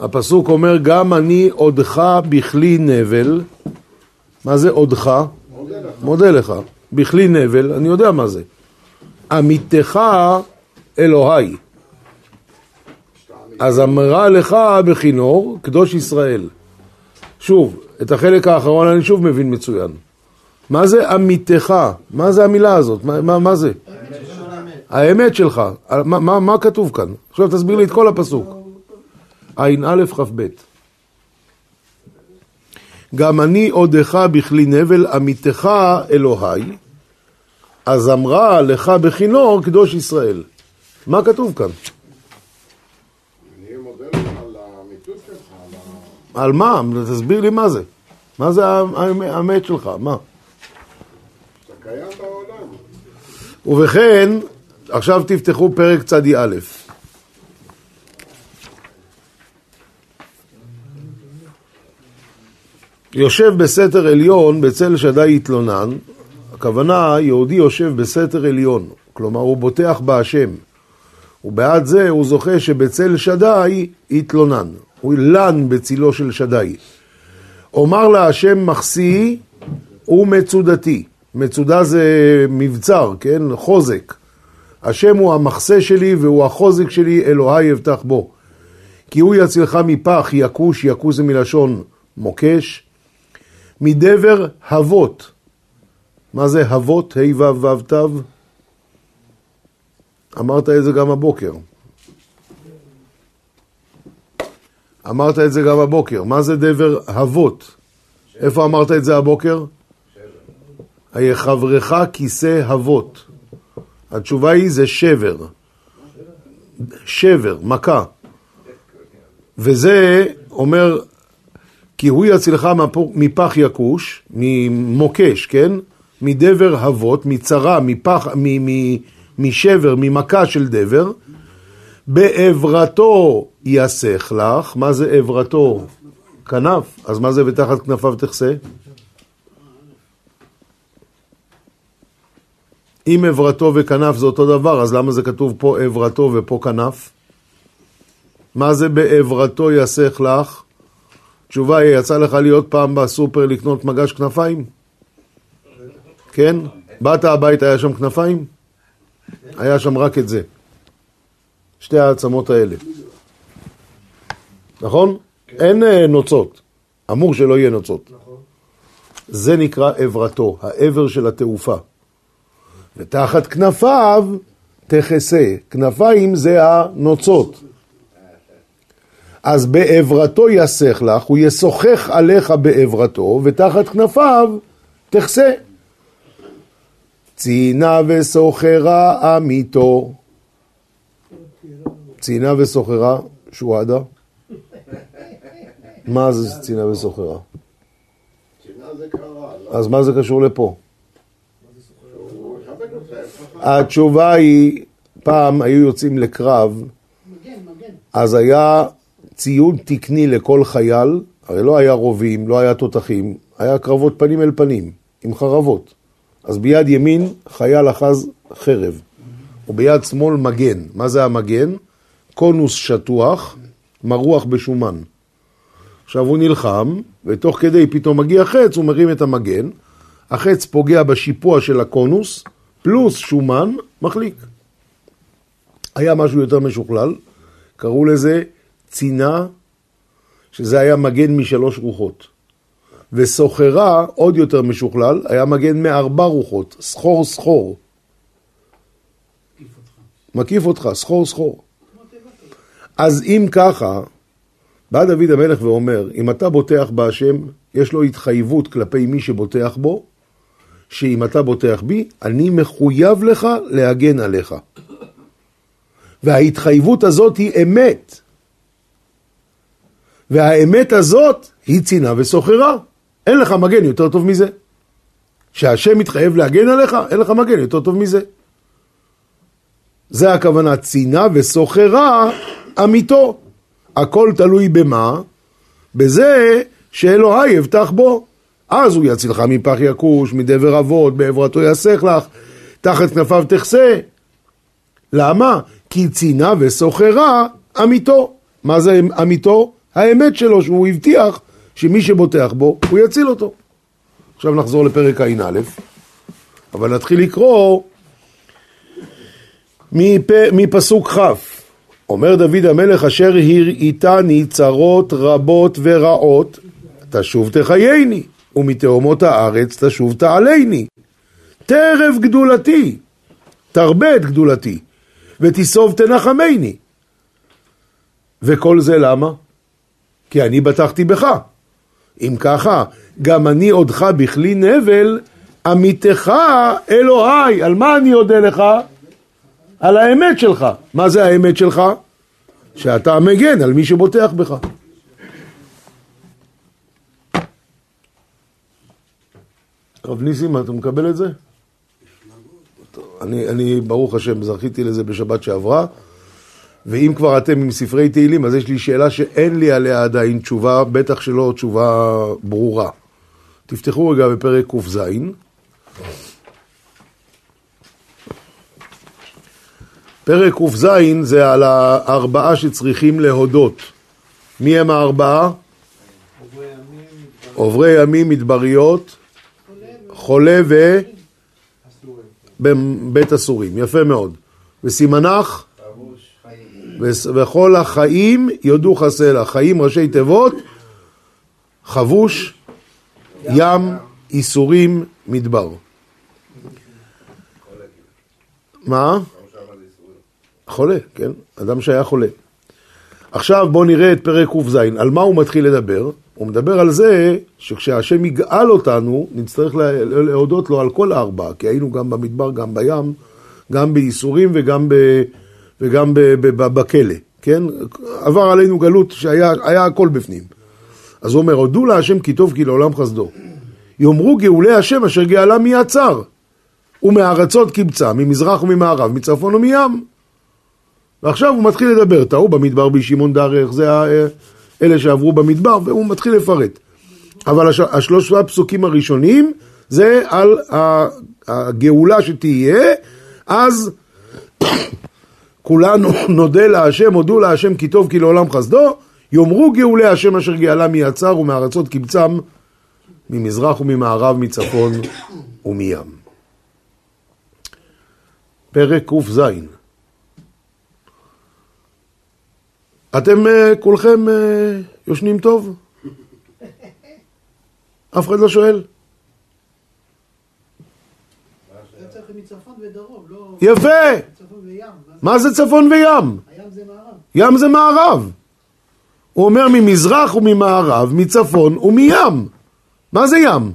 הפסוק אומר, גם אני עודך בכלי נבל. מה זה עודך? מודה לך. בכלי נבל, אני יודע מה זה. עמיתך אלוהי. אז אמרה לך בכינור, קדוש ישראל. שוב, את החלק האחרון אני שוב מבין מצוין. מה זה עמיתך? מה זה המילה הזאת? מה, מה, מה זה? האמת שלך. מה, מה, מה כתוב כאן? עכשיו תסביר לי את כל הפסוק. ע"א כ"ב גם אני עודך בכלי נבל עמיתך אלוהי, אז אמרה לך בכינור קדוש ישראל. מה כתוב כאן? על מה? תסביר לי מה זה. מה זה האמת שלך? מה? אתה קיים בעולם. ובכן, עכשיו תפתחו פרק צדי א'. יושב בסתר עליון בצל שדי יתלונן, הכוונה יהודי יושב בסתר עליון, כלומר הוא בוטח בהשם, ובעד זה הוא זוכה שבצל שדי יתלונן, הוא לן בצילו של שדי. אומר להשם מחסי ומצודתי, מצודה זה מבצר, כן? חוזק. השם הוא המחסה שלי והוא החוזק שלי, אלוהי אבטח בו. כי הוא יצילך מפח, יכוש, יכוש זה מלשון מוקש, מדבר הבות. מה זה הבות? ה' ו' ו' ת'? אמרת את זה גם הבוקר. אמרת את זה גם הבוקר. מה זה דבר הבות? איפה אמרת את זה הבוקר? היחברך כיסא הבות. התשובה היא זה שבר. שבר, מכה. וזה אומר, כי הוא יצילך מפח יכוש, ממוקש, כן? מדבר הבות, מצרה, מפח, מ, מ, משבר, ממכה של דבר. בעברתו יסך לך, מה זה עברתו? כנף. אז מה זה ותחת כנפיו תכסה? אם עברתו וכנף זה אותו דבר, אז למה זה כתוב פה עברתו ופה כנף? מה זה בעברתו יסך לך? תשובה היא, יצא לך להיות פעם בסופר לקנות מגש כנפיים? כן? באת הביתה, היה שם כנפיים? היה שם רק את זה. שתי העצמות האלה. נכון? אין אה, נוצות. אמור שלא יהיה נוצות. זה נקרא עברתו, העבר של התעופה. ותחת כנפיו תכסה. כנפיים זה הנוצות. אז בעברתו יסך לך, הוא ישוחח עליך בעברתו, ותחת כנפיו תכסה. ציינה וסוחרה עמיתו. ציינה וסוחרה, שועדה. מה זה ציינה וסוחרה? אז מה זה קשור לפה? התשובה היא, פעם היו יוצאים לקרב, אז היה ציוד תקני לכל חייל, הרי לא היה רובים, לא היה תותחים, היה קרבות פנים אל פנים, עם חרבות. אז ביד ימין חייל אחז חרב, וביד שמאל מגן. מה זה המגן? קונוס שטוח, מרוח בשומן. עכשיו הוא נלחם, ותוך כדי פתאום מגיע חץ, הוא מרים את המגן, החץ פוגע בשיפוע של הקונוס, פלוס שומן, מחליק. היה משהו יותר משוכלל, קראו לזה צינה, שזה היה מגן משלוש רוחות. וסוחרה, עוד יותר משוכלל, היה מגן מארבע רוחות, סחור סחור. מקיף אותך, סחור סחור. אז אם ככה, בא דוד המלך ואומר, אם אתה בוטח בהשם, יש לו התחייבות כלפי מי שבוטח בו, שאם אתה בוטח בי, אני מחויב לך להגן עליך. וההתחייבות הזאת היא אמת. והאמת הזאת היא צינה וסוחרה. אין לך מגן יותר טוב מזה. שהשם מתחייב להגן עליך, אין לך מגן יותר טוב מזה. זה הכוונה צינה וסוחרה אמיתו. הכל תלוי במה? בזה שאלוהי יבטח בו. אז הוא יצילך מפח יכוש, מדבר אבות, בעברתו יסך לך, תחת כנפיו תכסה. למה? כי צינה וסוחרה אמיתו. מה זה אמיתו? האמת שלו שהוא הבטיח שמי שבוטח בו, הוא יציל אותו. עכשיו נחזור לפרק ע"א, אבל נתחיל לקרוא מפ... מפסוק כ'. אומר דוד המלך אשר הראיתני צרות רבות ורעות, תשוב תחייני, ומתהומות הארץ תשוב תעלני. טרף גדולתי, תרבה את גדולתי, ותיסוב תנחמני. וכל זה למה? כי אני בטחתי בך. אם ככה, גם אני עודך בכלי נבל, עמיתך אלוהי. על מה אני אודה לך? על האמת שלך. מה זה האמת שלך? שאתה מגן על מי שבוטח בך. הרב ניסים, אתה מקבל את זה? אני, אני, ברוך השם, זכיתי לזה בשבת שעברה, ואם כבר אתם עם ספרי תהילים, אז יש לי שאלה שאין לי עליה עדיין תשובה, בטח שלא תשובה ברורה. תפתחו רגע בפרק ק"ז. פרק ק"ז זה על הארבעה שצריכים להודות. מי הם הארבעה? עוברי ימים, מדבריות, חולה ובית אסורים. יפה מאוד. וסימנך? וכל החיים יודו חסלה. חיים ראשי תיבות, חבוש, ים, איסורים, מדבר. מה? חולה, כן? אדם שהיה חולה. עכשיו בואו נראה את פרק ק"ז. על מה הוא מתחיל לדבר? הוא מדבר על זה שכשהשם יגאל אותנו, נצטרך להודות לו על כל הארבעה, כי היינו גם במדבר, גם בים, גם בייסורים וגם, ב, וגם בכלא, כן? עבר עלינו גלות שהיה הכל בפנים. אז הוא אומר, הודו להשם כי טוב כי לעולם חסדו. יאמרו גאולי השם אשר גאלה מיעצר, ומארצות קבצה, ממזרח וממערב, מצפון ומים. ועכשיו הוא מתחיל לדבר, טעו במדבר בשמעון דרך, זה אלה שעברו במדבר, והוא מתחיל לפרט. אבל הש, השלושה פסוקים הראשונים זה על הגאולה שתהיה, אז כולנו נודה להשם, הודו להשם כי טוב כי לעולם חסדו, יאמרו גאולי השם אשר גאלה מיצר ומארצות קבצם, ממזרח וממערב, מצפון ומים. פרק ק"ז אתם uh, כולכם uh, יושנים טוב? אף אחד לא שואל? יפה! מה זה צפון וים? ים זה מערב. הוא אומר ממזרח וממערב, מצפון ומים. מה זה ים?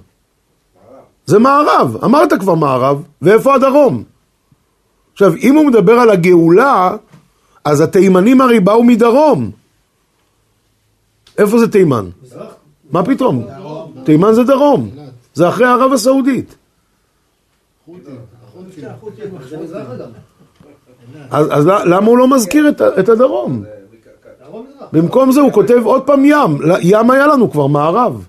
זה מערב. אמרת כבר מערב, ואיפה הדרום? עכשיו, אם הוא מדבר על הגאולה, אז התימנים הרי באו מדרום. איפה זה תימן? מה פתאום? תימן זה דרום. זה אחרי ערב הסעודית. אז למה הוא לא מזכיר את הדרום? במקום זה הוא כותב עוד פעם ים. ים היה לנו כבר, מערב.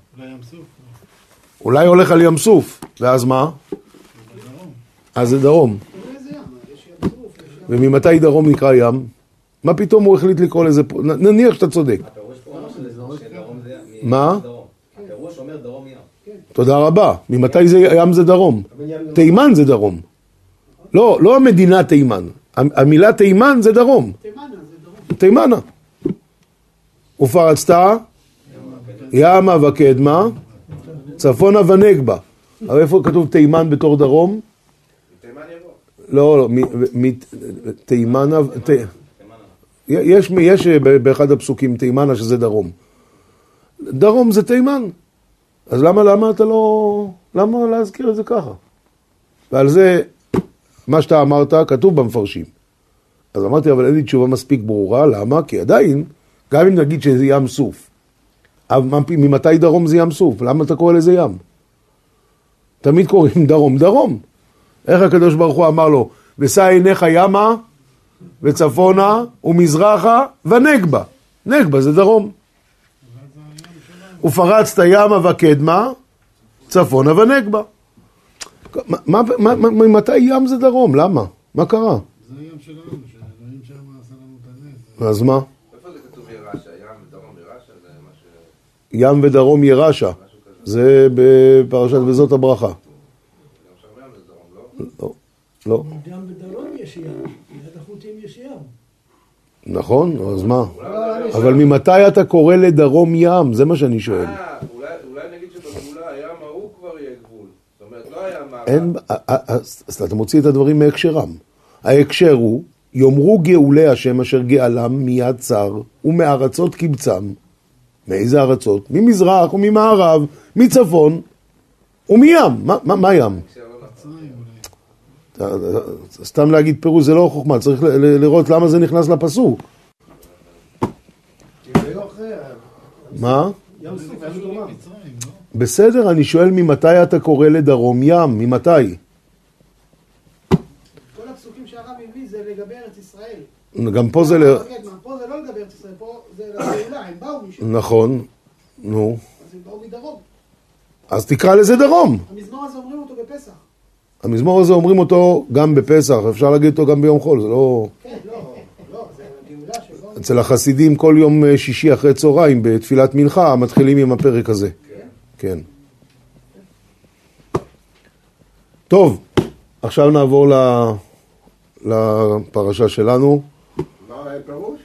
אולי הולך על ים סוף, ואז מה? אז זה דרום. וממתי דרום נקרא ים? מה פתאום הוא החליט לקרוא לזה פה? נניח שאתה צודק. מה? תודה רבה. ממתי ים זה דרום? תימן זה דרום. לא, לא המדינה תימן. המילה תימן זה דרום. תימנה. ופרצת ימה וקדמה, צפונה ונגבה. אבל איפה כתוב תימן בתור דרום? לא, לא, תימנה, יש באחד הפסוקים תימנה שזה דרום. דרום זה תימן. אז למה, למה אתה לא... למה להזכיר את זה ככה? ועל זה, מה שאתה אמרת, כתוב במפרשים. אז אמרתי, אבל אין לי תשובה מספיק ברורה, למה? כי עדיין, גם אם נגיד שזה ים סוף, ממתי דרום זה ים סוף? למה אתה קורא לזה ים? תמיד קוראים דרום דרום. איך הקדוש ברוך הוא אמר לו, ושא עיניך ימה וצפונה ומזרחה ונגבה. נגבה זה דרום. ופרצת ימה וקדמה, צפונה ונגבה. ממתי ים זה דרום? למה? מה קרה? זה הים שלנו, שאלוהים שם עשה לנו את הנס. אז מה? איפה זה כתוב ירשה? ים ודרום ירשה? כזה, מה ש... ים ודרום ירשה. זה בפרשת וזאת הברכה. גם לא? לא, לא. גם בדרום יש ים, ליד החוטים יש ים. נכון, אז מה? אולי אבל ממתי אתה קורא לדרום ים? זה מה שאני שואל. אה, אולי אולי נגיד שבגבולה הים ההוא כבר יהיה גבול. זאת אומרת, לא היה מעבר. אין, אז אתה מוציא את הדברים מהקשרם. ההקשר הוא, יאמרו גאולי השם אשר גאלם מיד צר ומארצות קבצם. מאיזה ארצות? ממזרח וממערב, מצפון ומים. מה, מה, מה ים? סתם להגיד פירוש זה לא חוכמה, צריך לראות למה זה נכנס לפסוק. מה? בסדר, אני שואל ממתי אתה קורא לדרום ים? ממתי? כל הפסוקים שהרב הביא זה לגבי ארץ ישראל. גם פה זה ל... כן, מה, פה זה לא לגבי ארץ ישראל, פה זה לגאולה, הם באו משם, נכון, נו. אז הם באו מדרום. אז תקרא לזה דרום. המזמור הזה אומרים אותו בפסח. המזמור הזה אומרים אותו גם בפסח, אפשר להגיד אותו גם ביום חול, זה לא... כן, לא, לא, זה. אצל החסידים כל יום אה, שישי אחרי צהריים בתפילת מנחה מתחילים עם הפרק הזה. כן. טוב, עכשיו נעבור ל- לפרשה שלנו. מה הפירוש?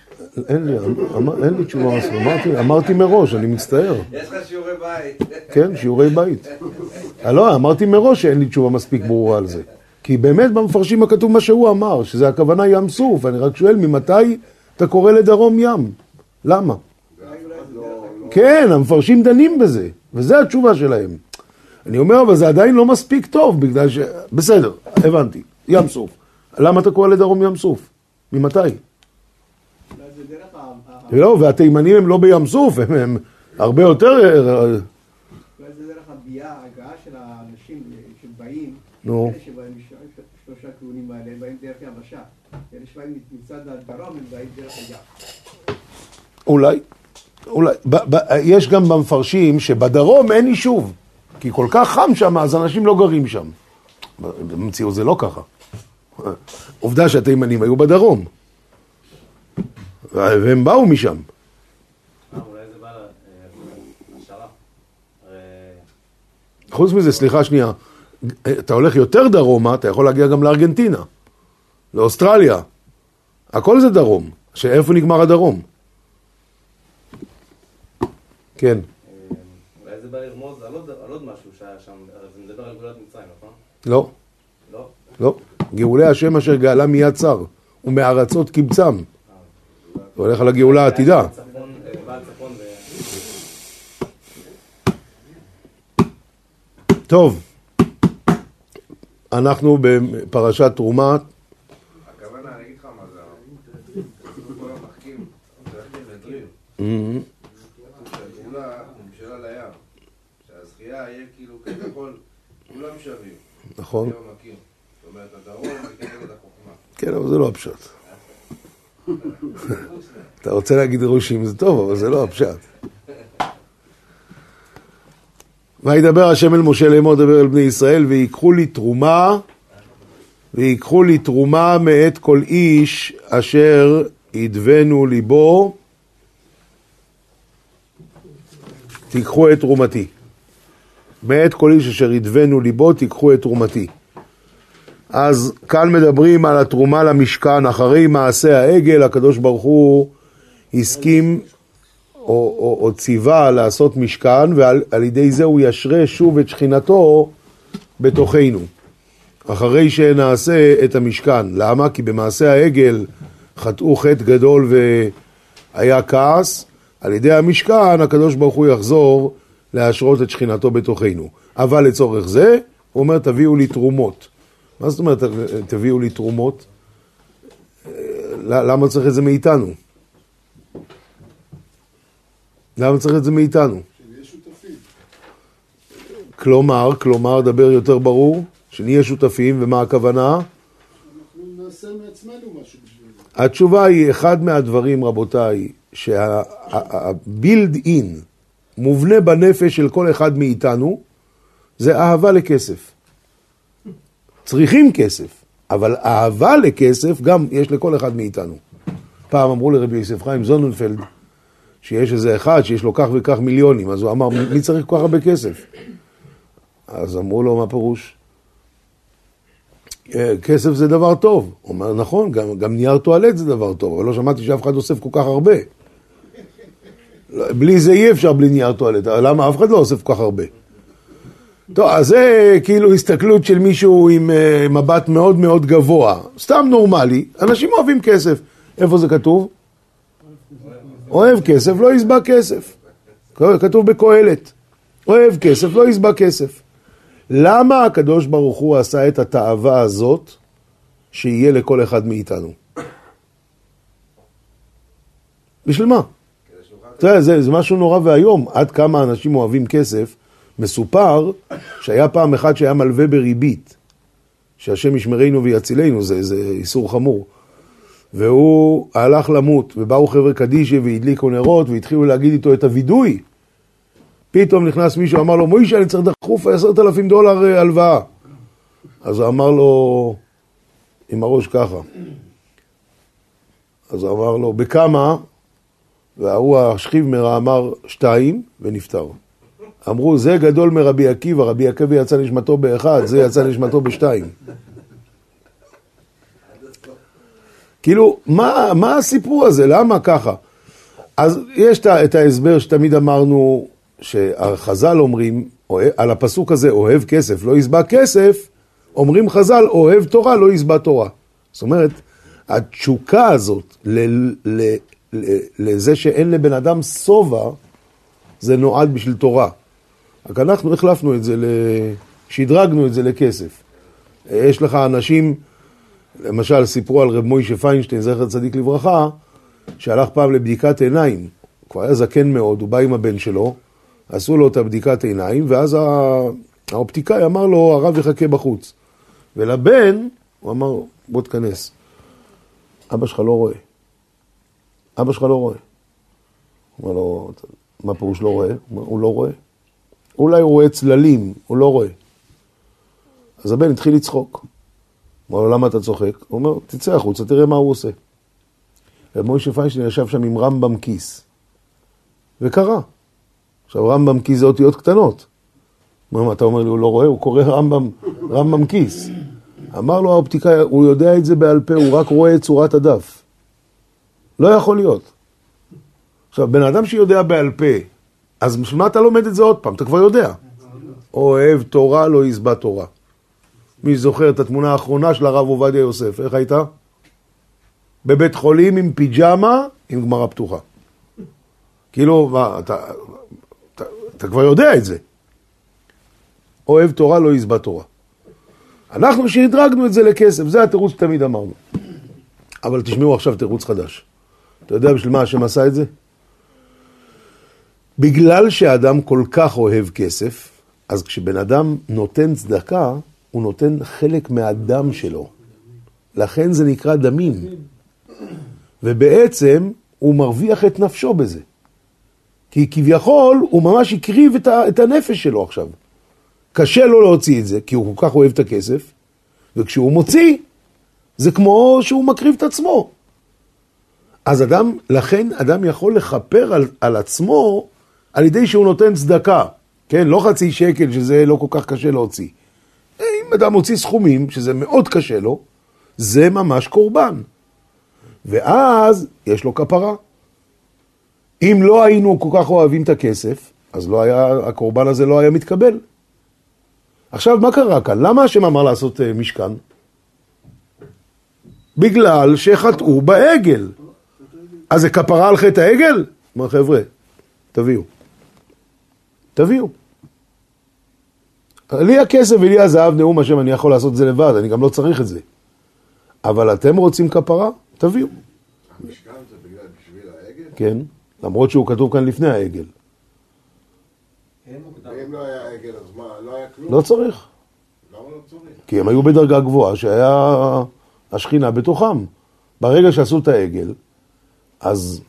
אין לי, אמר- אין לי תשובה אמרתי, אמרתי מראש, אני מצטער. יש לך שיעורי בית. כן, שיעורי בית. אה, לא, אמרתי מראש שאין לי תשובה מספיק ברורה על זה. כי באמת במפרשים הכתוב מה שהוא אמר, שזה הכוונה ים סוף, אני רק שואל ממתי אתה קורא לדרום ים? למה? כן, המפרשים דנים בזה, וזו התשובה שלהם. אני אומר, אבל זה עדיין לא מספיק טוב, בגלל ש... בסדר, הבנתי, ים סוף. למה אתה קורא לדרום ים סוף? ממתי? לא, והתימנים הם לא בים סוף, הם, הם הרבה יותר... אה, אולי זה דרך הביאה, ההגעה של האנשים שבאים, נו. אלה שבאים שלושה כיוונים האלה, הם באים דרך יבשה. אלה שבאים מצד הדרום, הם באים דרך הים. אולי, אולי. ב- ב- יש גם במפרשים שבדרום אין יישוב, כי כל כך חם שם, אז אנשים לא גרים שם. במציאות זה לא ככה. עובדה שהתימנים היו בדרום, והם באו משם. אה, אה. הרי חוץ מזה, סליחה שנייה, אתה הולך יותר דרומה, אתה יכול להגיע גם לארגנטינה, לאוסטרליה. הכל זה דרום. שאיפה נגמר הדרום? כן. אה, אולי זה בא לרמוז על עוד- על עוד משהו שהיה שם, זה מדבר על גאולת מצרים, נכון? לא. לא? לא. גאולי השם אשר גאלה מיד צר, ומארצות קבצם. זה הולך על הגאולה העתידה. אה. טוב, אנחנו בפרשת תרומה. הכוונה, אני אגיד לך מה זה. אנחנו כל היום מחכים, מדברים. שהגאולה נמשלה לים. שהזכייה יהיה כאילו כביכול, כולם שווים. נכון. החוכמה. כן, אבל זה לא הפשט. אתה רוצה להגיד רושים זה טוב, אבל זה לא הפשט. וידבר השם אל משה לאמור דבר אל בני ישראל ויקחו לי תרומה ויקחו לי תרומה מאת כל איש אשר ידבנו ליבו תיקחו את תרומתי. מאת כל איש אשר ידבנו ליבו תיקחו את תרומתי. אז כאן מדברים על התרומה למשכן, אחרי מעשה העגל, הקדוש ברוך הוא הסכים או, או, או ציווה לעשות משכן, ועל על ידי זה הוא ישרה שוב את שכינתו בתוכנו, אחרי שנעשה את המשכן. למה? כי במעשה העגל חטאו חטא גדול והיה כעס, על ידי המשכן הקדוש ברוך הוא יחזור להשרות את שכינתו בתוכנו. אבל לצורך זה, הוא אומר תביאו לי תרומות. מה זאת אומרת תביאו לי תרומות? אה, למה צריך את זה מאיתנו? למה צריך את זה מאיתנו? כלומר, כלומר, דבר יותר ברור, שנהיה שותפים, ומה הכוונה? אנחנו נעשה מעצמנו משהו בשביל זה. התשובה היא, אחד מהדברים, רבותיי, שה-build in, מובנה בנפש של כל אחד מאיתנו, זה אהבה לכסף. צריכים כסף, אבל אהבה לכסף גם יש לכל אחד מאיתנו. פעם אמרו לרבי יוסף חיים זוננפלד, שיש איזה אחד שיש לו כך וכך מיליונים, אז הוא אמר, מי צריך כל כך הרבה כסף? אז אמרו לו, מה פירוש? "אה, כסף זה דבר טוב. הוא אומר, נכון, גם, גם נייר טואלט זה דבר טוב, אבל לא שמעתי שאף אחד אוסף כל כך הרבה. לא, בלי זה אי אפשר בלי נייר טואלט, למה אף אחד לא אוסף כל כך הרבה? טוב, אז זה כאילו הסתכלות של מישהו עם uh, מבט מאוד מאוד גבוה, סתם נורמלי, אנשים אוהבים כסף. איפה זה כתוב? אוהב כסף, לא יסבע כסף. כתוב בקהלת. אוהב כסף, לא יסבע כסף. למה הקדוש ברוך הוא עשה את התאווה הזאת שיהיה לכל אחד מאיתנו? בשביל מה? תראה, זה, זה משהו נורא ואיום, עד כמה אנשים אוהבים כסף. מסופר שהיה פעם אחד שהיה מלווה בריבית, שהשם ישמרנו ויצילנו, זה, זה איסור חמור. והוא הלך למות, ובאו חבר'ה קדישי והדליקו נרות, והתחילו להגיד איתו את הווידוי. פתאום נכנס מישהו, אמר לו, מוישה, אני צריך דחוף עשרת אלפים דולר אה, הלוואה. אז הוא אמר לו, עם הראש ככה. אז הוא אמר לו, בכמה? וההוא השכיב אמר שתיים, ונפטר. אמרו, זה גדול מרבי עקיבא, רבי עקיבא יצא נשמתו באחד, זה יצא נשמתו בשתיים. כאילו, מה, מה הסיפור הזה? למה ככה? אז יש את ההסבר שתמיד אמרנו, שהחז"ל אומרים, על הפסוק הזה, אוהב כסף, לא יסבע כסף, אומרים חז"ל, אוהב תורה, לא יסבע תורה. זאת אומרת, התשוקה הזאת ל, ל, לזה שאין לבן אדם שובע, זה נועד בשביל תורה. רק אנחנו החלפנו את זה, שדרגנו את זה לכסף. יש לך אנשים, למשל סיפרו על רב מוישה פיינשטיין, זכר צדיק לברכה, שהלך פעם לבדיקת עיניים. כבר היה זקן מאוד, הוא בא עם הבן שלו, עשו לו את הבדיקת עיניים, ואז האופטיקאי אמר לו, הרב יחכה בחוץ. ולבן, הוא אמר, בוא תכנס. אבא שלך לא רואה. אבא שלך לא רואה. הוא אמר לו, מה פירוש לא רואה? הוא אומר, הוא לא רואה. אולי הוא רואה צללים, הוא לא רואה. אז הבן התחיל לצחוק. הוא אמר לו, למה אתה צוחק? הוא אומר, תצא החוצה, תראה מה הוא עושה. ומוישה פיינשטיין ישב שם עם רמב"ם כיס. וקרא. עכשיו, רמב"ם כיס זה אותיות קטנות. מה, אתה אומר לי, הוא לא רואה? הוא קורא רמב"ם, רמב"ם כיס. אמר לו האופטיקאי, הוא יודע את זה בעל פה, הוא רק רואה את צורת הדף. לא יכול להיות. עכשיו, בן אדם שיודע בעל פה, אז מה אתה לומד את זה עוד פעם? אתה כבר יודע. אוהב תורה, לא יסבע תורה. מי זוכר את התמונה האחרונה של הרב עובדיה יוסף? איך הייתה? בבית חולים עם פיג'מה, עם גמרא פתוחה. כאילו, מה, אתה, אתה, אתה כבר יודע את זה. אוהב תורה, לא יסבע תורה. אנחנו שהדרגנו את זה לכסף, זה התירוץ שתמיד אמרנו. אבל תשמעו עכשיו תירוץ חדש. אתה יודע בשביל מה השם עשה את זה? בגלל שאדם כל כך אוהב כסף, אז כשבן אדם נותן צדקה, הוא נותן חלק מהדם שלו. לכן זה נקרא דמים. ובעצם הוא מרוויח את נפשו בזה. כי כביכול הוא ממש הקריב את, את הנפש שלו עכשיו. קשה לו להוציא את זה, כי הוא כל כך אוהב את הכסף, וכשהוא מוציא, זה כמו שהוא מקריב את עצמו. אז אדם, לכן אדם יכול לכפר על, על עצמו על ידי שהוא נותן צדקה. כן, לא חצי שקל, שזה לא כל כך קשה להוציא. אם אדם מוציא סכומים, שזה מאוד קשה לו, זה ממש קורבן. ואז יש לו כפרה. אם לא היינו כל כך אוהבים את הכסף, אז לא היה, הקורבן הזה לא היה מתקבל. עכשיו, מה קרה כאן? למה השם אמר לעשות uh, משכן? בגלל שחטאו בעגל. אז זה כפרה על חטא העגל? אמר חבר'ה, תביאו. תביאו. לי הכסף ולי הזהב נאום השם, אני יכול לעשות את זה לבד, אני גם לא צריך את זה. אבל אתם רוצים כפרה? תביאו. המשכן זה בגלל בשביל העגל? כן, למרות שהוא כתוב כאן לפני העגל. ואם לא היה עגל, אז מה, לא היה כלום? לא צריך. למה לא צריך? כי הם היו בדרגה גבוהה שהיה השכינה בתוכם. ברגע שעשו את העגל, אז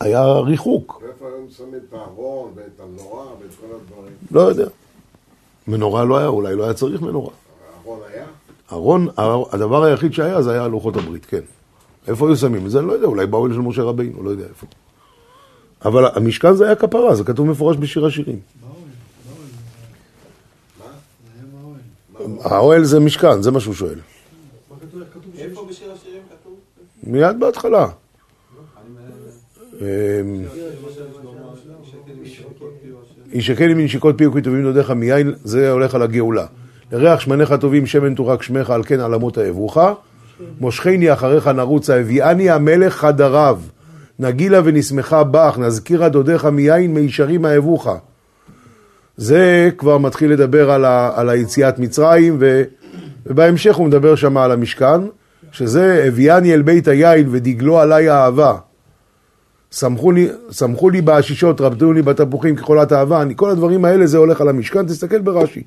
היה ריחוק. ואיפה היו שמים את הארון ואת המנורה ואת כל הדברים? לא יודע. מנורה לא היה, אולי לא היה צריך מנורה. הארון היה? ארון, הדבר היחיד שהיה זה היה לוחות הברית, כן. איפה היו שמים את זה? אני לא יודע, אולי באוהל של משה רבינו, לא יודע איפה. אבל המשכן זה היה כפרה, זה כתוב מפורש בשיר השירים. האוהל זה משכן, זה מה שהוא שואל. איפה בשיר השירים כתוב? מיד בהתחלה. אמ, ישקל לי מנשיקות פי וכתובים דודיך מיין, זה הולך על הגאולה. לריח שמניך טובים, שמן תורק שמך, על כן על אמות אהבוך. מושכני אחריך נרוצה, הביאני המלך חדריו. נגילה ונשמחה בך, נזכירה דודיך מיין מישרים אהבוך. זה כבר מתחיל לדבר על, ה, על היציאת מצרים, ו, ובהמשך הוא מדבר שם על המשכן, שזה הביאני אל בית היין ודגלו עליי אהבה. שמחו לי, שמחו לי בעשישות, רבדו לי בתפוחים כחולת אהבה, אני, כל הדברים האלה זה הולך על המשכן, תסתכל ברש"י.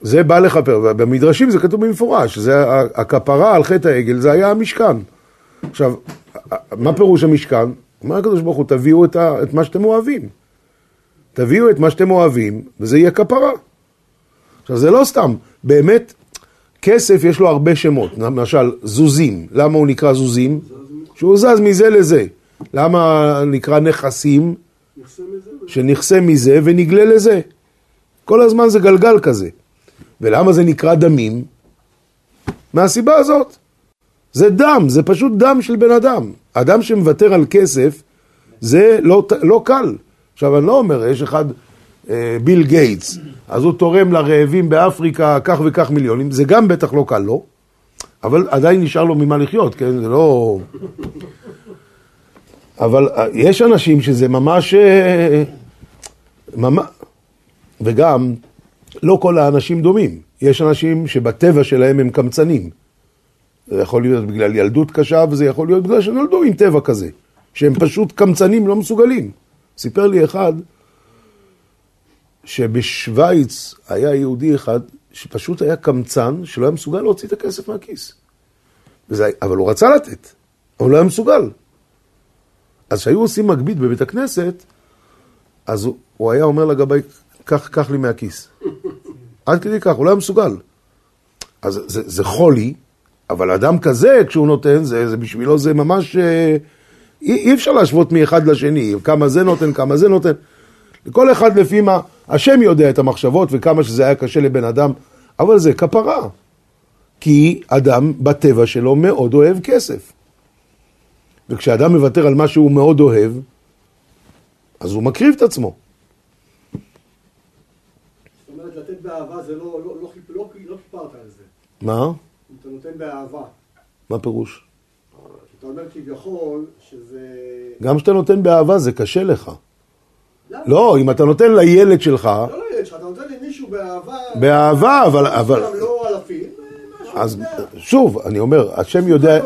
זה בא לכפר, ובמדרשים זה כתוב במפורש, זה הכפרה על חטא העגל, זה היה המשכן. עכשיו, מה פירוש המשכן? אומר הקדוש ברוך הוא, תביאו את, ה, את מה שאתם אוהבים. תביאו את מה שאתם אוהבים, וזה יהיה כפרה. עכשיו, זה לא סתם, באמת, כסף יש לו הרבה שמות, למשל, זוזים, למה הוא נקרא זוזים? שהוא זז מזה לזה. למה נקרא נכסים? שנכסה מזה ונגלה לזה. כל הזמן זה גלגל כזה. ולמה זה נקרא דמים? מהסיבה הזאת. זה דם, זה פשוט דם של בן אדם. אדם שמוותר על כסף, זה לא, לא קל. עכשיו, אני לא אומר, יש אחד, אה, ביל גייטס, אז הוא תורם לרעבים באפריקה כך וכך מיליונים, זה גם בטח לא קל לו, אבל עדיין נשאר לו ממה לחיות, כן? זה לא... אבל אה, יש אנשים שזה ממש... אה, ממש... וגם, לא כל האנשים דומים. יש אנשים שבטבע שלהם הם קמצנים. זה יכול להיות בגלל ילדות קשה, וזה יכול להיות בגלל שנולדו עם טבע כזה, שהם פשוט קמצנים, לא מסוגלים. סיפר לי אחד שבשוויץ היה יהודי אחד שפשוט היה קמצן, שלא היה מסוגל להוציא את הכסף מהכיס. וזה, אבל הוא רצה לתת, אבל הוא לא היה מסוגל. אז כשהיו עושים מגבית בבית הכנסת, אז הוא, הוא היה אומר לגבי, קח, קח לי מהכיס. עד כדי כך, הוא לא היה מסוגל. אז זה, זה חולי, אבל אדם כזה, כשהוא נותן, זה, זה בשבילו זה ממש... אה, אי, אי אפשר להשוות מאחד לשני, כמה זה נותן, כמה זה נותן. לכל אחד לפי מה, השם יודע את המחשבות וכמה שזה היה קשה לבן אדם, אבל זה כפרה. כי אדם בטבע שלו מאוד אוהב כסף. וכשאדם מוותר על מה שהוא מאוד אוהב, אז הוא מקריב את עצמו. זאת אומרת, לתת באהבה זה לא, לא, לא, לא, לא כיפרת על זה. מה? אם אתה נותן באהבה. מה פירוש? אתה אומר כביכול שזה... גם כשאתה נותן באהבה זה קשה לך. למה? לא, אם אתה נותן לילד שלך, לא לילד שלך, אתה נותן למישהו באהבה... באהבה, אבל- אבל- לא אלפים, משהו אז. שוב, אני אומר, השם יודע,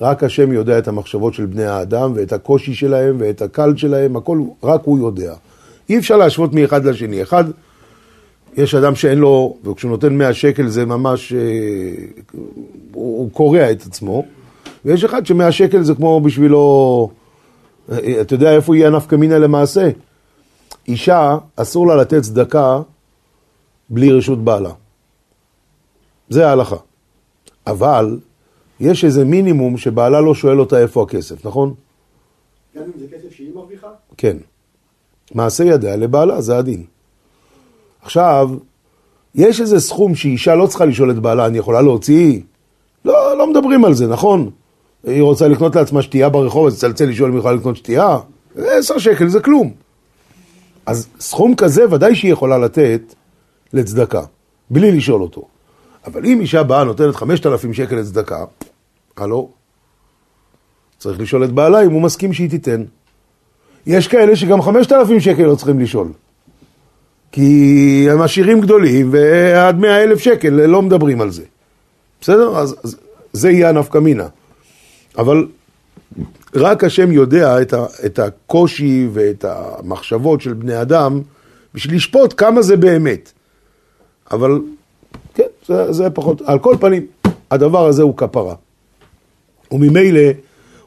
רק השם יודע את המחשבות של בני האדם ואת הקושי שלהם ואת הקל שלהם, הכל רק הוא יודע. אי אפשר להשוות מאחד לשני. אחד, יש אדם שאין לו, וכשהוא נותן 100 שקל זה ממש, אה, הוא, הוא קורע את עצמו, ויש אחד ש-100 שקל זה כמו בשבילו, אה, אתה יודע איפה יהיה נפקא מינה למעשה? אישה, אסור לה לתת צדקה בלי רשות בעלה. זה ההלכה. אבל יש איזה מינימום שבעלה לא שואל אותה איפה הכסף, נכון? גם אם זה כסף שהיא מרוויחה? כן. מעשה ידיה לבעלה, זה הדין. עכשיו, יש איזה סכום שאישה לא צריכה לשאול את בעלה, אני יכולה להוציא? לא, לא מדברים על זה, נכון? היא רוצה לקנות לעצמה שתייה ברחוב, אז תצלצל לשאול אם היא יכולה לקנות שתייה? עשר שקל זה כלום. אז סכום כזה ודאי שהיא יכולה לתת לצדקה, בלי לשאול אותו. אבל אם אישה באה נותנת 5,000 שקל לצדקה, הלו, צריך לשאול את בעלה אם הוא מסכים שהיא תיתן. יש כאלה שגם 5,000 שקל לא צריכים לשאול. כי הם עשירים גדולים, ועד 100 אלף שקל לא מדברים על זה. בסדר? אז, אז זה יהיה הנפקא מינה. אבל רק השם יודע את, ה, את הקושי ואת המחשבות של בני אדם בשביל לשפוט כמה זה באמת. אבל כן, זה, זה פחות, על כל פנים, הדבר הזה הוא כפרה. וממילא,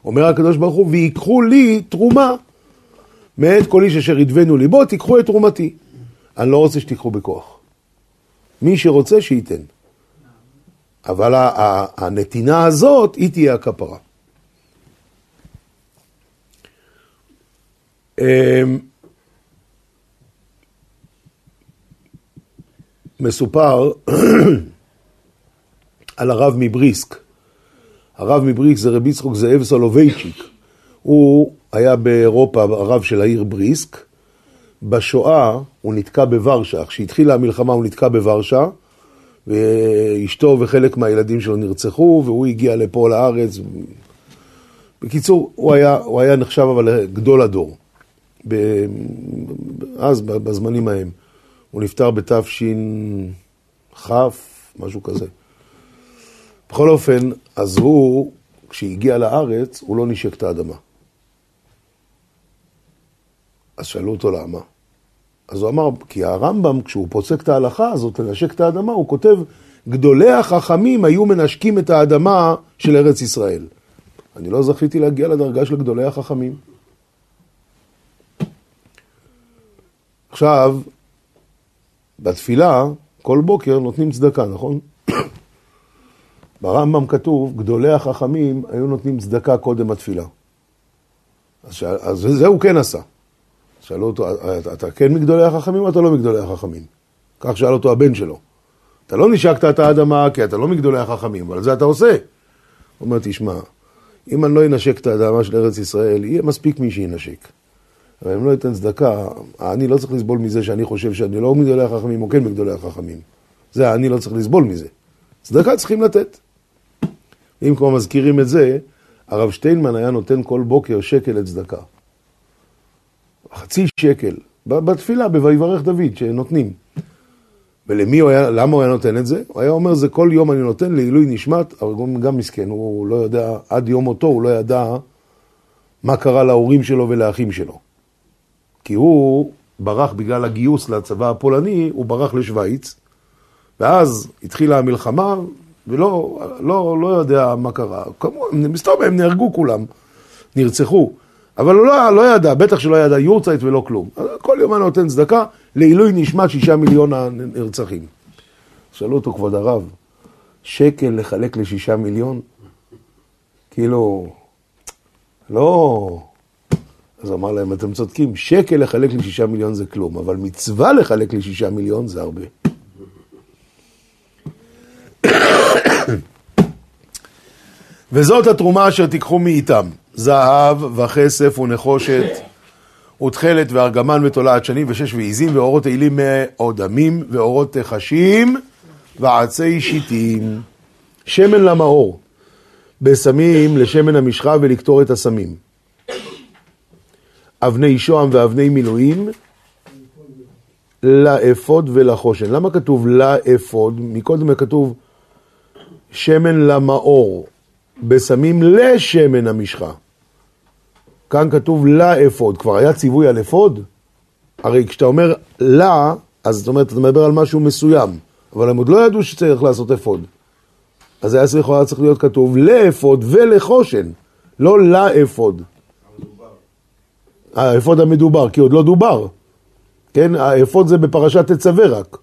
אומר הקדוש ברוך הוא, ויקחו לי תרומה מאת כל איש אשר ידבנו ליבו, תיקחו את תרומתי. אני לא רוצה שתיקחו בכוח. מי שרוצה, שייתן. אבל הנתינה הזאת, היא תהיה הכפרה. אמ, מסופר על הרב מבריסק. הרב מבריסק זה רבי יצחוק זאב סולובייצ'יק. הוא היה באירופה הרב של העיר בריסק. בשואה הוא נתקע בוורשה. כשהתחילה המלחמה הוא נתקע בוורשה, ואשתו וחלק מהילדים שלו נרצחו, והוא הגיע לפה לארץ. בקיצור, הוא היה, הוא היה נחשב אבל גדול הדור. אז, בזמנים ההם. הוא נפטר בתש"כ, משהו כזה. בכל אופן, אז הוא, כשהגיע לארץ, הוא לא נשק את האדמה. אז שאלו אותו למה. אז הוא אמר, כי הרמב"ם, כשהוא פוסק את ההלכה הזאת לנשק את האדמה, הוא כותב, גדולי החכמים היו מנשקים את האדמה של ארץ ישראל. אני לא זכיתי להגיע לדרגה של גדולי החכמים. עכשיו, בתפילה, כל בוקר נותנים צדקה, נכון? ברמב"ם כתוב, גדולי החכמים היו נותנים צדקה קודם התפילה. אז, שאל, אז זה הוא כן עשה. שאלו אותו, אתה כן מגדולי החכמים או אתה לא מגדולי החכמים? כך שאל אותו הבן שלו. אתה לא נשקת את האדמה כי אתה לא מגדולי החכמים, אבל זה אתה עושה. הוא אומר, תשמע, אם אני לא אנשק את האדמה של ארץ ישראל, יהיה מספיק מי שינשק. אבל אם לא ייתן צדקה, אני לא צריך לסבול מזה שאני חושב שאני לא מגדולי החכמים או כן מגדולי החכמים. זה אני לא צריך לסבול מזה. צדקה צריכים לתת. אם כבר מזכירים את זה, הרב שטיינמן היה נותן כל בוקר שקל לצדקה. חצי שקל, בתפילה, ב"ויברך דוד", שנותנים. ולמי הוא היה, למה הוא היה נותן את זה? הוא היה אומר, זה כל יום אני נותן לעילוי נשמת, אבל גם, גם מסכן, הוא לא יודע, עד יום מותו הוא לא ידע מה קרה להורים שלו ולאחים שלו. כי הוא ברח בגלל הגיוס לצבא הפולני, הוא ברח לשוויץ, ואז התחילה המלחמה, ולא לא, לא יודע מה קרה. מסתובב, הם נהרגו כולם, נרצחו. אבל הוא לא, לא ידע, בטח שלא ידע יורצייט ולא כלום. כל יום אני נותן צדקה לעילוי נשמת שישה מיליון הנרצחים. שאלו אותו, כבוד הרב, שקל לחלק לשישה מיליון? כאילו, לא... אז אמר להם, אתם צודקים, שקל לחלק לשישה מיליון זה כלום, אבל מצווה לחלק לשישה מיליון זה הרבה. וזאת התרומה אשר תיקחו מאיתם, זהב וכסף ונחושת ותכלת וארגמן ותולעת שנים ושש ועיזים ואורות תהילים מאודמים ואורות תחשים ועצי שיטים. שמן למאור, בסמים לשמן המשחה ולקטור את הסמים. אבני שוהם ואבני מילואים לאפוד ולחושן. למה כתוב לאפוד? מקודם כתוב שמן למאור, בסמים לשמן המשחה. כאן כתוב לאפוד, כבר היה ציווי על אפוד? הרי כשאתה אומר לה, אז זאת אומרת, אתה מדבר על משהו מסוים, אבל הם עוד לא ידעו שצריך לעשות אפוד. אז היה צריך, היה צריך להיות כתוב לאפוד ולחושן, לא לאפוד. האפוד המדובר, כי עוד לא דובר. כן, האפוד זה בפרשת תצווה רק.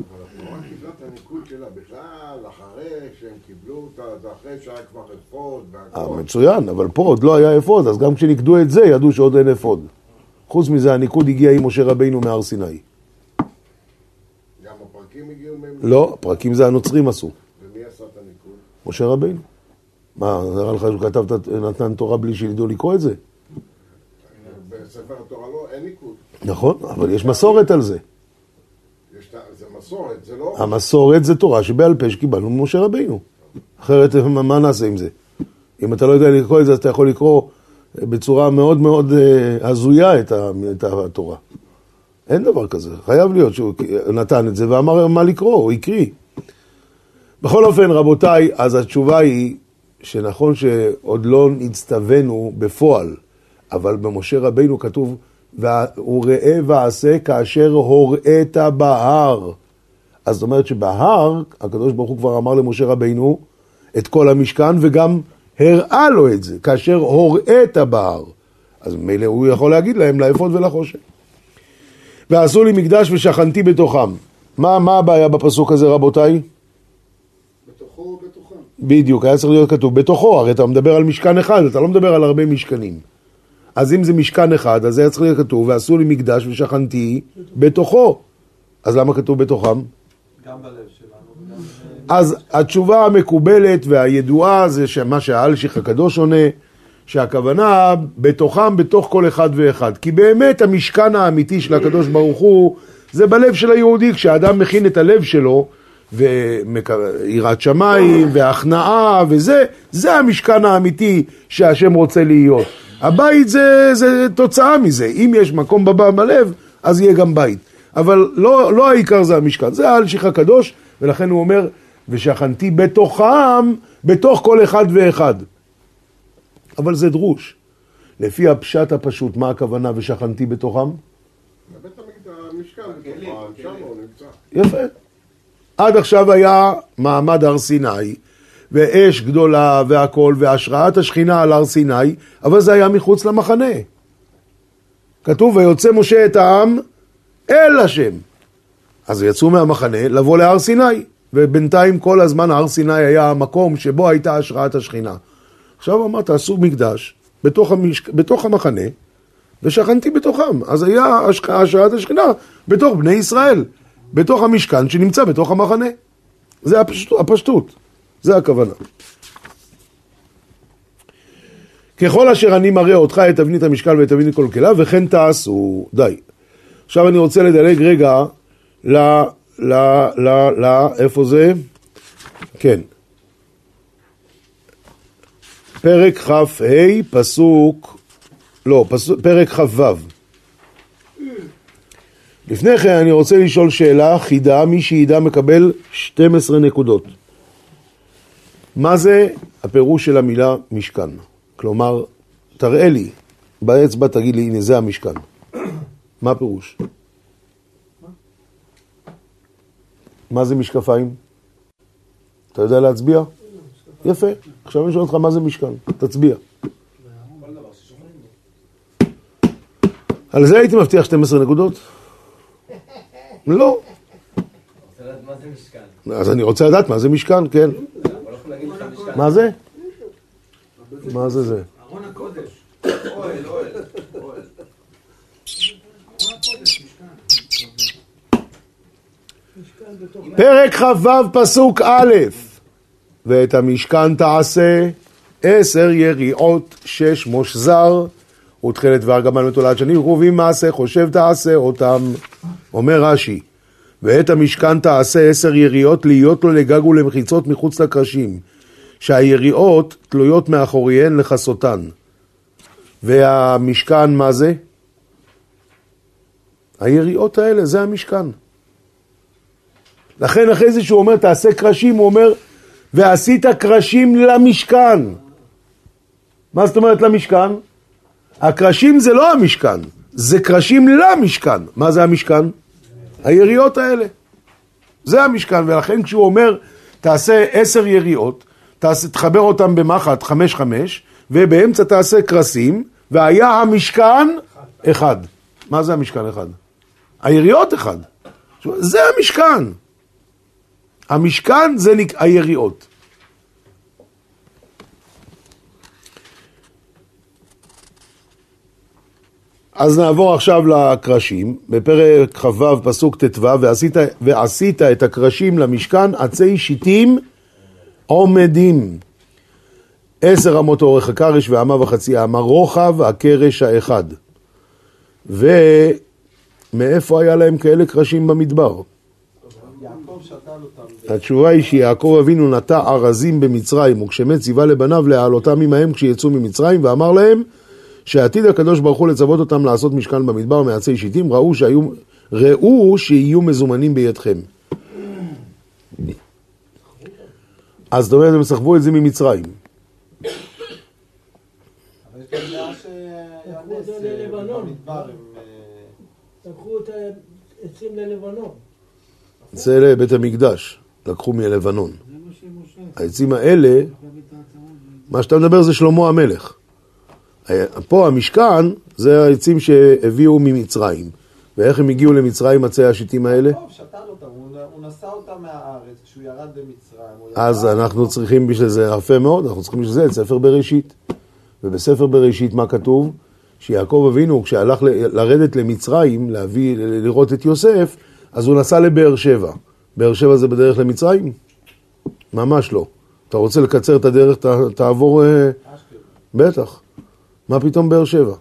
אבל התורה קיבלה את הניקוד שלה בכלל, אחרי שהם קיבלו אותה, זה אחרי שהיה כבר אפוד אה, והכל. מצוין, אבל פה עוד לא היה אפוד, אז גם כשניקדו את זה, ידעו שעוד אין אפוד. חוץ מזה, הניקוד הגיע עם משה רבינו מהר סיני. גם הפרקים הגיעו מהם? לא, הפרקים זה הנוצרים עשו. ומי עשה את הניקוד? משה רבינו. מה, נראה לך שהוא כתב, נתן תורה בלי שידעו לקרוא את זה? בספר התורה לא, אין ניקוד. נכון, אבל יש מסורת על זה. זה מסורת, זה לא... המסורת זה תורה שבעל פה שקיבלנו ממשה רבינו. אחרת, מה נעשה עם זה? אם אתה לא יודע לקרוא את זה, אז אתה יכול לקרוא בצורה מאוד מאוד אה, הזויה את, התורה. אין דבר כזה, חייב להיות שהוא נתן את זה ואמר מה לקרוא, הוא הקריא. בכל אופן, רבותיי, אז התשובה היא שנכון שעוד לא נצטווינו בפועל, אבל במשה רבינו כתוב, הוא ראה ועשה כאשר הוראת בהר. אז זאת אומרת שבהר, הקדוש ברוך הוא כבר אמר למשה רבינו את כל המשכן, וגם הראה לו את זה, כאשר הוראת בהר. אז מילא הוא יכול להגיד להם לאפוד ולחושן. ועשו לי מקדש ושכנתי בתוכם. מה, מה הבעיה בפסוק הזה, רבותיי? בתוכו ובתוכם. בדיוק, היה צריך להיות כתוב בתוכו, הרי אתה מדבר על משכן אחד, אתה לא מדבר על הרבה משכנים. אז אם זה משכן אחד, אז היה צריך להיות כתוב, ועשו לי מקדש ושכנתי בתוכו. אז למה כתוב בתוכם? גם בלב שלנו. וגם, אז התשובה המקובלת והידועה זה מה שהאלשיך הקדוש עונה, שהכוונה בתוכם, בתוך כל אחד ואחד. כי באמת המשכן האמיתי של הקדוש ברוך הוא זה בלב של היהודי, כשאדם מכין את הלב שלו ויראת שמיים והכנעה וזה, זה המשכן האמיתי שהשם רוצה להיות. הבית זה, זה תוצאה מזה, אם יש מקום בבא בלב, אז יהיה גם בית. אבל לא, לא העיקר זה המשכן, זה האלשיך הקדוש, ולכן הוא אומר, ושכנתי בתוכם, בתוך כל אחד ואחד. אבל זה דרוש. לפי הפשט הפשוט, מה הכוונה ושכנתי בתוכם? בית המקדש, המשכן בתוכו, שם הוא נמצא. יפה. עד עכשיו היה מעמד הר סיני, ואש גדולה והכל, והשראת השכינה על הר סיני, אבל זה היה מחוץ למחנה. כתוב, ויוצא משה את העם אל השם. אז יצאו מהמחנה לבוא להר סיני, ובינתיים כל הזמן הר סיני היה המקום שבו הייתה השראת השכינה. עכשיו אמר, תעשו מקדש בתוך, המשק... בתוך המחנה, ושכנתי בתוכם. אז היה השראת השכינה בתוך בני ישראל, בתוך המשכן שנמצא בתוך המחנה. זה הפשט... הפשטות, זה הכוונה. ככל אשר אני מראה אותך את תבנית המשקל ואת תבנית כל כליו, וכן תעשו. די. עכשיו אני רוצה לדלג רגע ל... ל... ל... ל... איפה זה? כן. פרק כ"ה, פסוק, לא, פסוק, פרק כ"ו. לפני כן אני רוצה לשאול שאלה חידה, מי שידע מקבל 12 נקודות. מה זה הפירוש של המילה משכן? כלומר, תראה לי, באצבע תגיד לי, הנה זה המשכן. מה הפירוש? מה זה משקפיים? אתה יודע להצביע? יפה. עכשיו אני שואל אותך מה זה משכן. תצביע. על זה הייתי מבטיח 12 נקודות? לא. אז אני רוצה לדעת מה זה משכן, כן. לא. מה זה? מה זה זה? ארון הקודש. פרק כ"ו פסוק א' ואת המשכן תעשה עשר יריעות שש מושזר ותכלת וארגמן ותולעת שנים קרובים מעשה חושב תעשה אותם אומר רש"י. ואת המשכן תעשה עשר יריעות להיות לו לגג ולמחיצות מחוץ לקרשים שהיריעות תלויות מאחוריהן לכסותן. והמשכן מה זה? היריעות האלה זה המשכן לכן אחרי זה שהוא אומר תעשה קרשים, הוא אומר ועשית קרשים למשכן. מה זאת אומרת למשכן? הקרשים זה לא המשכן, זה קרשים למשכן. מה זה המשכן? היריעות האלה. זה המשכן, ולכן כשהוא אומר תעשה עשר יריעות, תעשה, תחבר אותם במחט חמש חמש, ובאמצע תעשה קרסים, והיה המשכן אחד. מה זה המשכן אחד? היריעות אחד. זה המשכן. המשכן זה נק... היריעות. אז נעבור עכשיו לקרשים, בפרק כ"ו פסוק ט"ו, ועשית, ועשית את הקרשים למשכן עצי שיטים עומדים. עשר אמות אורך הקרש ואמה וחצי אמה רוחב הקרש האחד. ומאיפה היה להם כאלה קרשים במדבר? יעקב שתל אותם. התשובה היא שיעקב אבינו נטע ארזים במצרים, וכשמת ציווה לבניו להעלותם עמהם כשיצאו ממצרים, ואמר להם שעתיד הקדוש ברוך הוא לצוות אותם לעשות משכן במדבר מעצי שיטים, ראו, שהיו, ראו שיהיו מזומנים בידכם. אז זאת אומרת, הם סחבו את זה ממצרים. לקחו את זה אה. אה, לקחו את העצים ללבנון. זה לבית המקדש, לקחו מלבנון. העצים האלה. מה שאתה מדבר זה שלמה המלך. פה המשכן זה העצים שהביאו ממצרים. ואיך הם הגיעו למצרים עצי השיטים האלה? יעקב שתל אותם, הוא נשא אותם מהארץ, כשהוא ירד במצרים. אז אנחנו צריכים בשביל זה, יפה מאוד, אנחנו צריכים בשביל זה את ספר בראשית. ובספר בראשית מה כתוב? שיעקב אבינו, כשהלך לרדת למצרים, להביא, לראות את יוסף, אז הוא נסע לבאר שבע. באר שבע זה בדרך למצרים? ממש לא. אתה רוצה לקצר את הדרך, ת, תעבור... אה, בטח. מה פתאום באר שבע?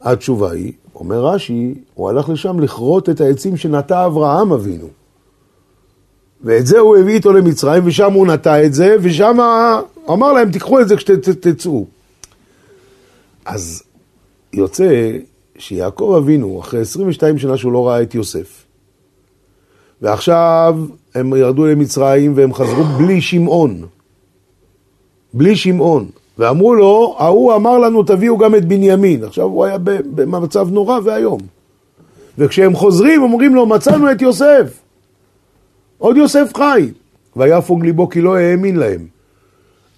התשובה היא, אומר רש"י, הוא הלך לשם לכרות את העצים שנטע אברהם אבינו. ואת זה הוא הביא איתו למצרים, ושם הוא נטע את זה, ושם אמר להם, תיקחו את זה כשתצאו. אז יוצא שיעקב אבינו, אחרי 22 שנה שהוא לא ראה את יוסף, ועכשיו הם ירדו למצרים והם חזרו בלי שמעון. בלי שמעון. ואמרו לו, ההוא אמר לנו תביאו גם את בנימין. עכשיו הוא היה במצב נורא ואיום. וכשהם חוזרים אומרים לו מצאנו את יוסף. עוד יוסף חי. ויפוג ליבו כי לא האמין להם.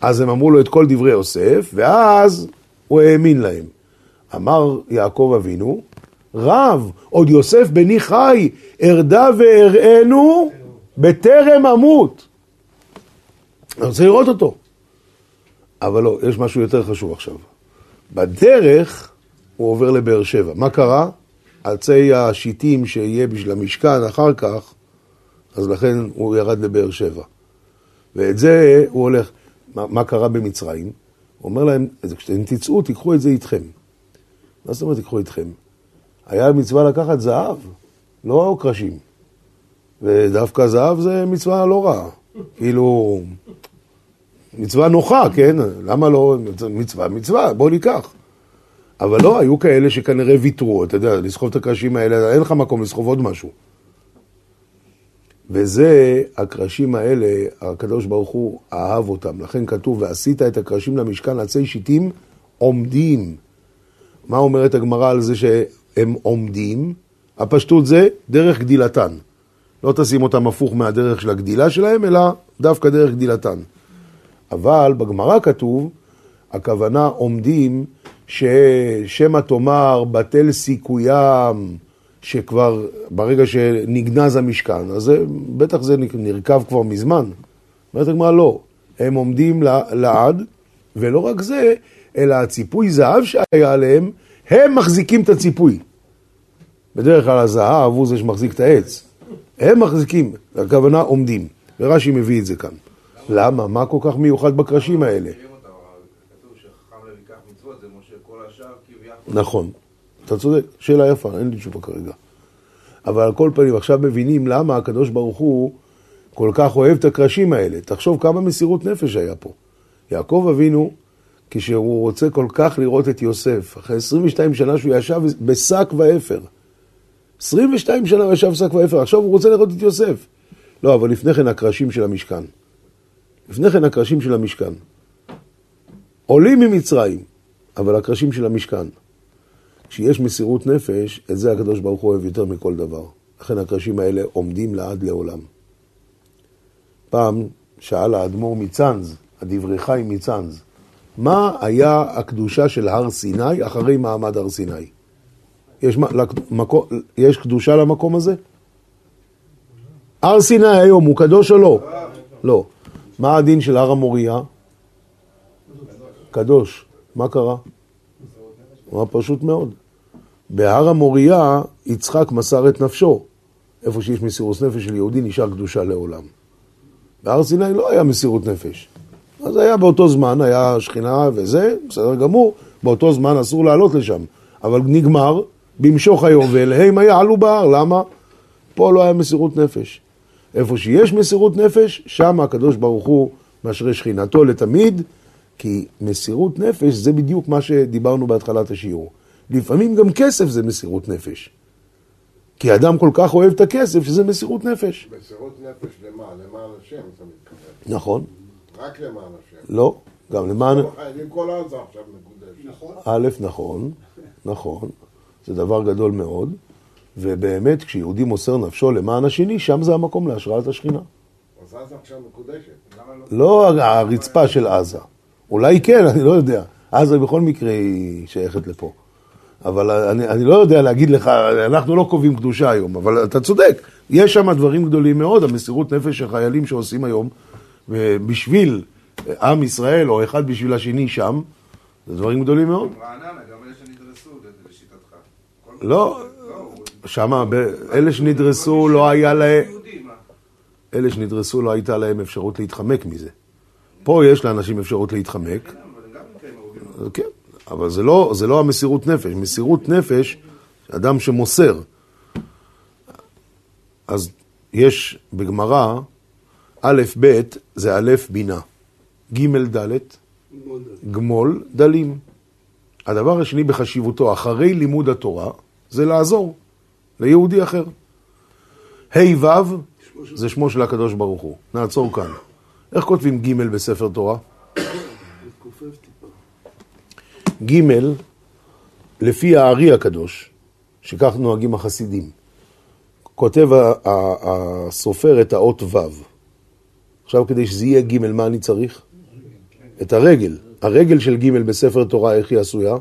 אז הם אמרו לו את כל דברי יוסף, ואז הוא האמין להם. אמר יעקב אבינו, רב, עוד יוסף בני חי, ארדה ואראנו בטרם אמות. אני רוצה לראות אותו. אבל לא, יש משהו יותר חשוב עכשיו. בדרך הוא עובר לבאר שבע. מה קרה? עצי השיטים שיהיה בשביל המשכן אחר כך, אז לכן הוא ירד לבאר שבע. ואת זה הוא הולך. מה, מה קרה במצרים? הוא אומר להם, כשאתם תצאו, תיקחו את זה איתכם. מה זאת אומרת תיקחו איתכם? היה מצווה לקחת זהב, לא קרשים. ודווקא זהב זה מצווה לא רעה. כאילו, מצווה נוחה, כן? למה לא? מצווה, מצווה, בוא ניקח. אבל לא, היו כאלה שכנראה ויתרו, אתה יודע, לסחוב את הקרשים האלה, אין לך מקום לסחוב עוד משהו. וזה, הקרשים האלה, הקדוש ברוך הוא אהב אותם. לכן כתוב, ועשית את הקרשים למשכן עצי שיטים עומדים. מה אומרת הגמרא על זה שהם עומדים? הפשטות זה דרך גדילתן. לא תשים אותם הפוך מהדרך של הגדילה שלהם, אלא דווקא דרך גדילתן. אבל בגמרא כתוב, הכוונה עומדים ששמא תאמר בטל סיכוים, שכבר ברגע שנגנז המשכן, אז זה, בטח זה נרקב כבר מזמן. אומרת הגמרא לא, הם עומדים לעד, ולא רק זה, אלא הציפוי זהב שהיה עליהם, הם מחזיקים את הציפוי. בדרך כלל הזהב הוא זה שמחזיק את העץ. הם מחזיקים, הכוונה עומדים. ורש"י מביא את זה כאן. למה? מה כל כך מיוחד בקרשים האלה? נכון, אתה צודק, שאלה יפה, אין לי תשובה כרגע. אבל על כל פנים, עכשיו מבינים למה הקדוש ברוך הוא כל כך אוהב את הקרשים האלה. תחשוב כמה מסירות נפש היה פה. יעקב אבינו, כשהוא רוצה כל כך לראות את יוסף, אחרי 22 שנה שהוא ישב בשק ואפר. 22 שנה ישב בשק ואפר, עכשיו הוא רוצה לראות את יוסף. לא, אבל לפני כן הקרשים של המשכן. לפני כן הקרשים של המשכן. עולים ממצרים, אבל הקרשים של המשכן. כשיש מסירות נפש, את זה הקדוש ברוך הוא אוהב יותר מכל דבר. לכן הקרשים האלה עומדים לעד לעולם. פעם שאל האדמו"ר מצאנז, הדברי חי מצאנז, מה היה הקדושה של הר סיני אחרי מעמד הר סיני? יש, מקו, יש קדושה למקום הזה? הר סיני היום הוא קדוש או לא? לא. מה הדין של הר המוריה? קדוש. מה קרה? הוא פשוט מאוד. בהר המוריה יצחק מסר את נפשו. איפה שיש מסירות נפש של יהודי נשאר קדושה לעולם. בהר סיני לא היה מסירות נפש. אז היה באותו זמן, היה שכינה וזה, בסדר גמור, באותו זמן אסור לעלות לשם. אבל נגמר, במשוך היובל, הם יעלו בהר, למה? פה לא היה מסירות נפש. איפה שיש מסירות נפש, שם הקדוש ברוך הוא משרה שכינתו לתמיד, כי מסירות נפש זה בדיוק מה שדיברנו בהתחלת השיעור. לפעמים גם כסף זה מסירות נפש. כי אדם כל כך אוהב את הכסף שזה מסירות נפש. מסירות נפש למה? למען השם אתה מתכוון. נכון. רק למען השם. לא, גם למען... חיילים כל עזה עכשיו מקודש. א', נכון, נכון, זה דבר גדול מאוד, ובאמת כשיהודי מוסר נפשו למען השני, שם זה המקום להשראת השכינה. אז עזה עכשיו מקודשת. לא הרצפה של עזה. אולי כן, אני לא יודע. עזה בכל מקרה היא שייכת לפה. אבל אני, אני לא יודע להגיד לך, אנחנו לא קובעים קדושה היום, אבל אתה צודק, יש שם דברים גדולים מאוד, המסירות נפש של חיילים שעושים היום, בשביל עם ישראל, או אחד בשביל השני שם, זה דברים גדולים מאוד. רעננה, לא, ב- אלה שנדרסו לא היה להם? אלה שנדרסו לא הייתה להם אפשרות להתחמק מזה. פה יש לאנשים אפשרות להתחמק, כן, אבל לא, זה לא המסירות נפש. מסירות נפש, אדם שמוסר. אז יש בגמרא, א', ב', זה א', בינה. ג', ד', גמול, דלים. הדבר השני בחשיבותו, אחרי לימוד התורה, זה לעזור ליהודי אחר. ה' ו' זה שמו של הקדוש ברוך הוא. נעצור כאן. איך כותבים ג' בספר תורה? ג' לפי הארי הקדוש, שכך נוהגים החסידים, כותב הסופר את האות ו'. עכשיו כדי שזה יהיה ג', מה אני צריך? את הרגל. הרגל של ג' בספר תורה, איך היא עשויה?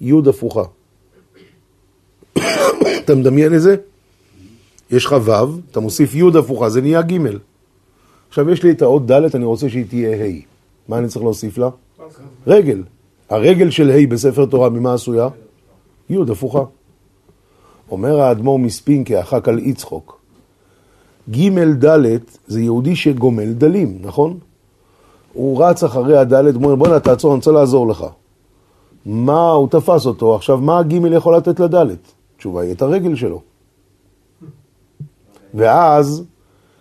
י' הפוכה. אתה מדמיין את זה? יש לך ו', אתה מוסיף י' הפוכה, זה נהיה ג'. עכשיו יש לי את האות ד', אני רוצה שהיא תהיה ה'. מה אני צריך להוסיף לה? רגל. הרגל של ה' בספר תורה, ממה עשויה? י' הפוכה. אומר האדמו"ר מספינקה, הח"כ על יצחוק, ג' ד' זה יהודי שגומל דלים, נכון? הוא רץ אחרי הד', אומר, בוא'נה, תעצור, אני רוצה לעזור לך. מה, הוא תפס אותו, עכשיו מה הג' יכול לתת לד'? התשובה היא את הרגל שלו. ואז,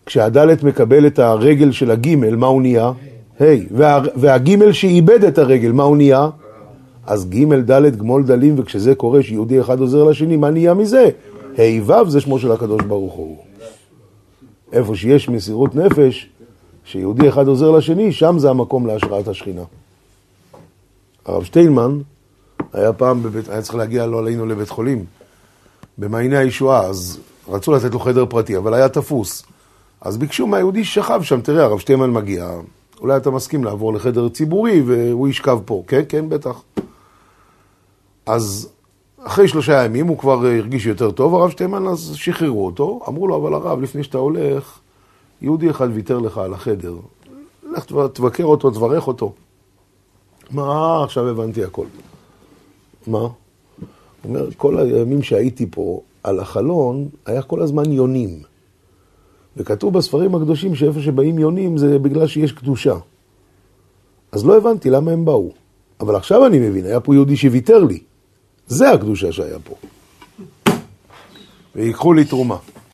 כשהד' מקבל את הרגל של הג', מה הוא נהיה? ה', וה, והג' שאיבד את הרגל, מה הוא נהיה? אז ג' ד' גמול דלים, וכשזה קורה שיהודי אחד עוזר לשני, מה נהיה מזה? ה' ו' זה שמו של הקדוש ברוך הוא. איפה שיש מסירות נפש, שיהודי אחד עוזר לשני, שם זה המקום להשראת השכינה. הרב שטיינמן היה פעם, בבית, היה צריך להגיע, לא עלינו, לבית חולים, במעייני הישועה, אז רצו לתת לו חדר פרטי, אבל היה תפוס. אז ביקשו מהיהודי ששכב שם, תראה, הרב שטיינמן מגיע, אולי אתה מסכים לעבור לחדר ציבורי והוא ישכב פה. כן, כן, בטח. אז אחרי שלושה ימים הוא כבר הרגיש יותר טוב, הרב שטיינמן, אז שחררו אותו. אמרו לו, אבל הרב, לפני שאתה הולך, יהודי אחד ויתר לך על החדר. לך תב- תבקר אותו, תברך אותו. מה, עכשיו הבנתי הכל. מה? הוא אומר, כל הימים שהייתי פה, על החלון היה כל הזמן יונים. וכתוב בספרים הקדושים שאיפה שבאים יונים זה בגלל שיש קדושה. אז לא הבנתי למה הם באו. אבל עכשיו אני מבין, היה פה יהודי שוויתר לי. זה הקדושה שהיה פה. ויקחו לי תרומה.